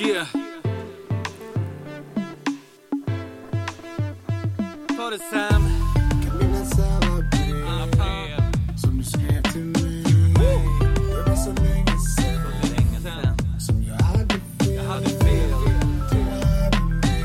Yeah. Ta det Sam. Kan minnas alla brev som du skrev till mig. Det var så länge sen Länge sen. som jag hade fel. Jag hade fel. Du hade mig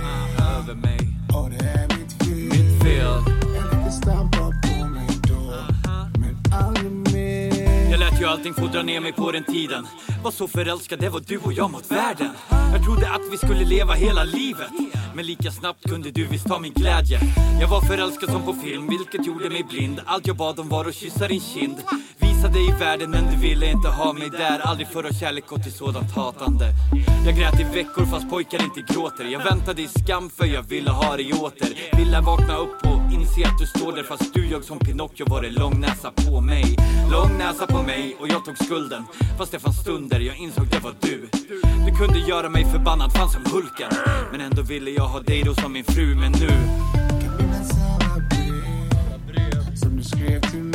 Över mig. och det är mitt fel. Mitt fel. Jag lät dig stampa på mig då, Uh -huh. men aldrig mer. Jag lät ju allting få dra ner mig på den tiden Var så förälskad, det var du och jag mot världen jag trodde att vi skulle leva hela livet. Men lika snabbt kunde du visst ta min glädje. Jag var förälskad som på film, vilket gjorde mig blind. Allt jag bad om var att kyssa din kind. Visa dig i världen men du ville inte ha mig där. Aldrig förr har kärlek gått till sådant hatande. Jag grät i veckor fast pojkar inte gråter. Jag väntade i skam för jag ville ha dig åter. Ville vakna upp och inse att du står där Fast du jag som Pinocchio var det lång näsa på mig. Lång näsa på mig och jag tog skulden. Fast det fanns stunder jag insåg det var du. Du kunde göra mig förbannad, fan som Hulken. Men ändå ville jag ha dig då som min fru Men nu Kan minnas alla brev som du skrev till mig.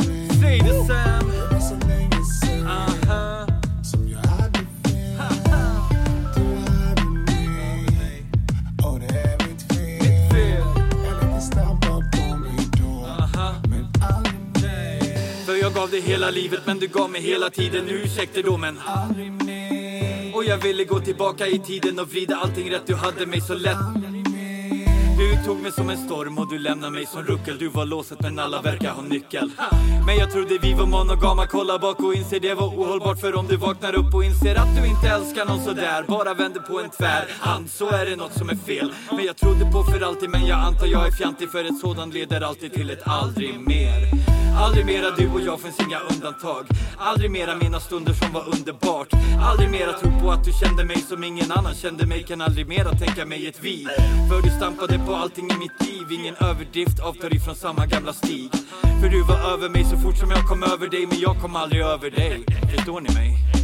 För jag gav dig hela livet men du gav mig hela tiden Ursäkter då men Aldrig mer. Och jag ville gå tillbaka i tiden och vrida allting rätt. Du hade mig så lätt. Du tog mig som en storm och du lämnade mig som ruckel. Du var låset men alla verkar ha nyckel. Men jag trodde vi var monogama Kolla bak och inser det var ohållbart. För om du vaknar upp och inser att du inte älskar någon sådär Bara vänder på en tvär. Hand så är det något som är fel. Men jag trodde på för alltid men jag antar jag är fjantig. För ett sådant leder alltid till ett aldrig mer. Aldrig mera du och jag finns inga undantag. Aldrig mera mina stunder som var underbart. Aldrig mera tro på att du kände mig som ingen annan kände mig. Kan aldrig mera tänka mig ett vi. För du stampade på allting i mitt liv. Ingen överdrift, avtar ifrån samma gamla stig. För du var över mig så fort som jag kom över dig. Men jag kom aldrig över dig. Förstår ni mig?